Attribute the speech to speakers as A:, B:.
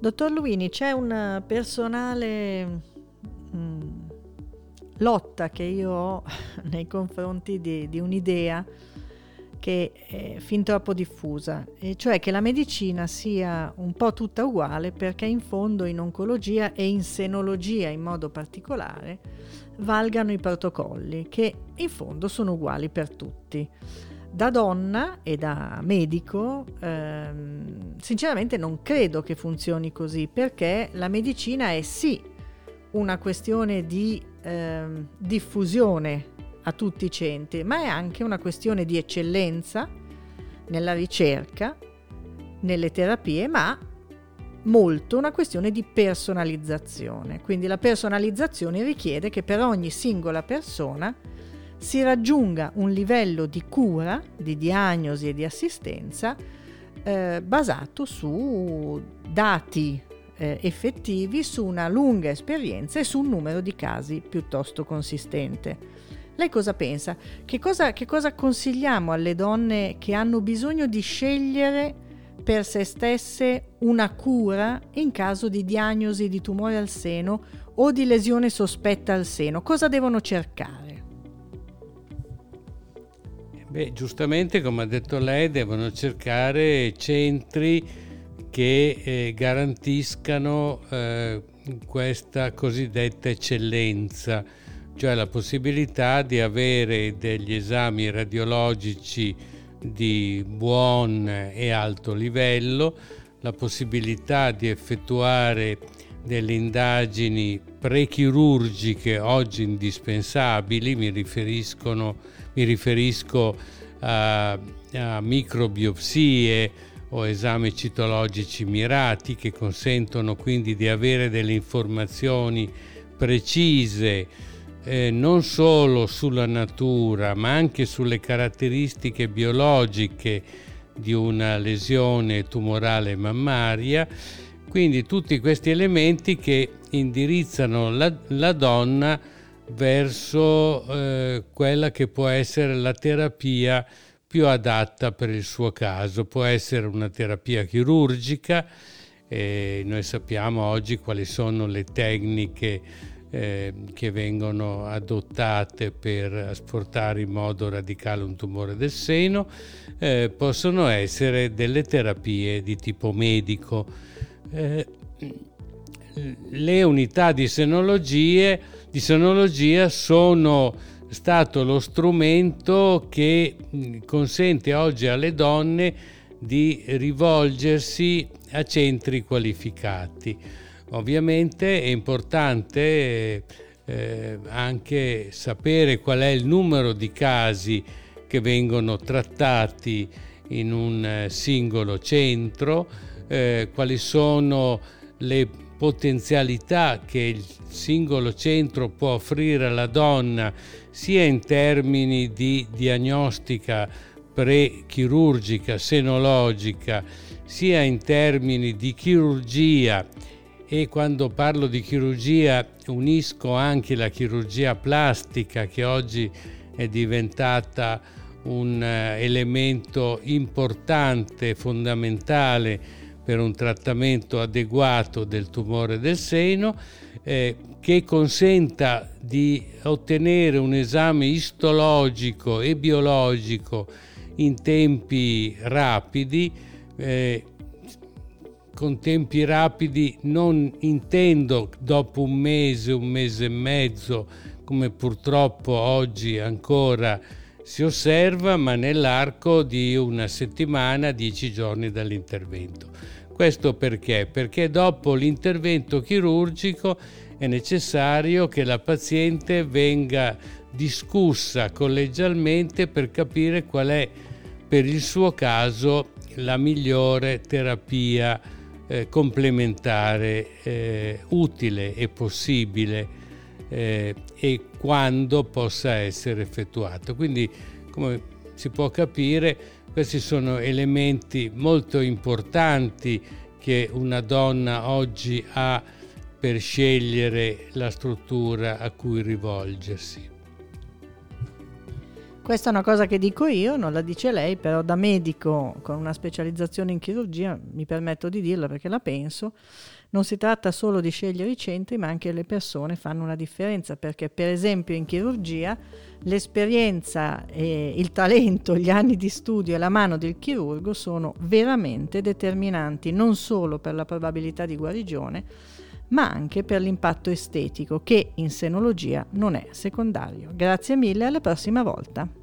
A: Dottor Luini, c'è una personale mh, mm, lotta che io ho nei confronti di, di un'idea che è fin troppo diffusa, e cioè che la medicina sia un po' tutta uguale perché in fondo in oncologia e in senologia in modo particolare valgano i protocolli che in fondo sono uguali per tutti. Da donna e da medico, ehm, sinceramente non credo che funzioni così perché la medicina è sì una questione di ehm, diffusione a tutti i centri, ma è anche una questione di eccellenza nella ricerca, nelle terapie, ma molto una questione di personalizzazione. Quindi la personalizzazione richiede che per ogni singola persona si raggiunga un livello di cura, di diagnosi e di assistenza eh, basato su dati eh, effettivi, su una lunga esperienza e su un numero di casi piuttosto consistente. Lei cosa pensa? Che cosa, che cosa consigliamo alle donne che hanno bisogno di scegliere per se stesse una cura in caso di diagnosi di tumore al seno o di lesione sospetta al seno? Cosa devono cercare?
B: Beh, giustamente, come ha detto lei, devono cercare centri che eh, garantiscano eh, questa cosiddetta eccellenza cioè la possibilità di avere degli esami radiologici di buon e alto livello, la possibilità di effettuare delle indagini prechirurgiche oggi indispensabili, mi, mi riferisco a, a microbiopsie o esami citologici mirati che consentono quindi di avere delle informazioni precise eh, non solo sulla natura ma anche sulle caratteristiche biologiche di una lesione tumorale mammaria, quindi tutti questi elementi che indirizzano la, la donna verso eh, quella che può essere la terapia più adatta per il suo caso. Può essere una terapia chirurgica, eh, noi sappiamo oggi quali sono le tecniche eh, che vengono adottate per asportare in modo radicale un tumore del seno, eh, possono essere delle terapie di tipo medico. Eh, le unità di, di senologia sono stato lo strumento che consente oggi alle donne di rivolgersi a centri qualificati. Ovviamente è importante eh, anche sapere qual è il numero di casi che vengono trattati in un eh, singolo centro, eh, quali sono le potenzialità che il singolo centro può offrire alla donna sia in termini di diagnostica pre-chirurgica, senologica, sia in termini di chirurgia. E quando parlo di chirurgia unisco anche la chirurgia plastica che oggi è diventata un eh, elemento importante, fondamentale per un trattamento adeguato del tumore del seno, eh, che consenta di ottenere un esame istologico e biologico in tempi rapidi, eh, con tempi rapidi non intendo dopo un mese, un mese e mezzo, come purtroppo oggi ancora si osserva, ma nell'arco di una settimana, dieci giorni dall'intervento. Questo perché? Perché dopo l'intervento chirurgico è necessario che la paziente venga discussa collegialmente per capire qual è per il suo caso la migliore terapia eh, complementare, eh, utile e possibile eh, e quando possa essere effettuato. Quindi, come si può capire, questi sono elementi molto importanti che una donna oggi ha per scegliere la struttura a cui rivolgersi.
A: Questa è una cosa che dico io, non la dice lei, però da medico con una specializzazione in chirurgia mi permetto di dirla perché la penso. Non si tratta solo di scegliere i centri, ma anche le persone fanno una differenza, perché per esempio in chirurgia l'esperienza, il talento, gli anni di studio e la mano del chirurgo sono veramente determinanti non solo per la probabilità di guarigione, ma anche per l'impatto estetico che in senologia non è secondario. Grazie mille, alla prossima volta.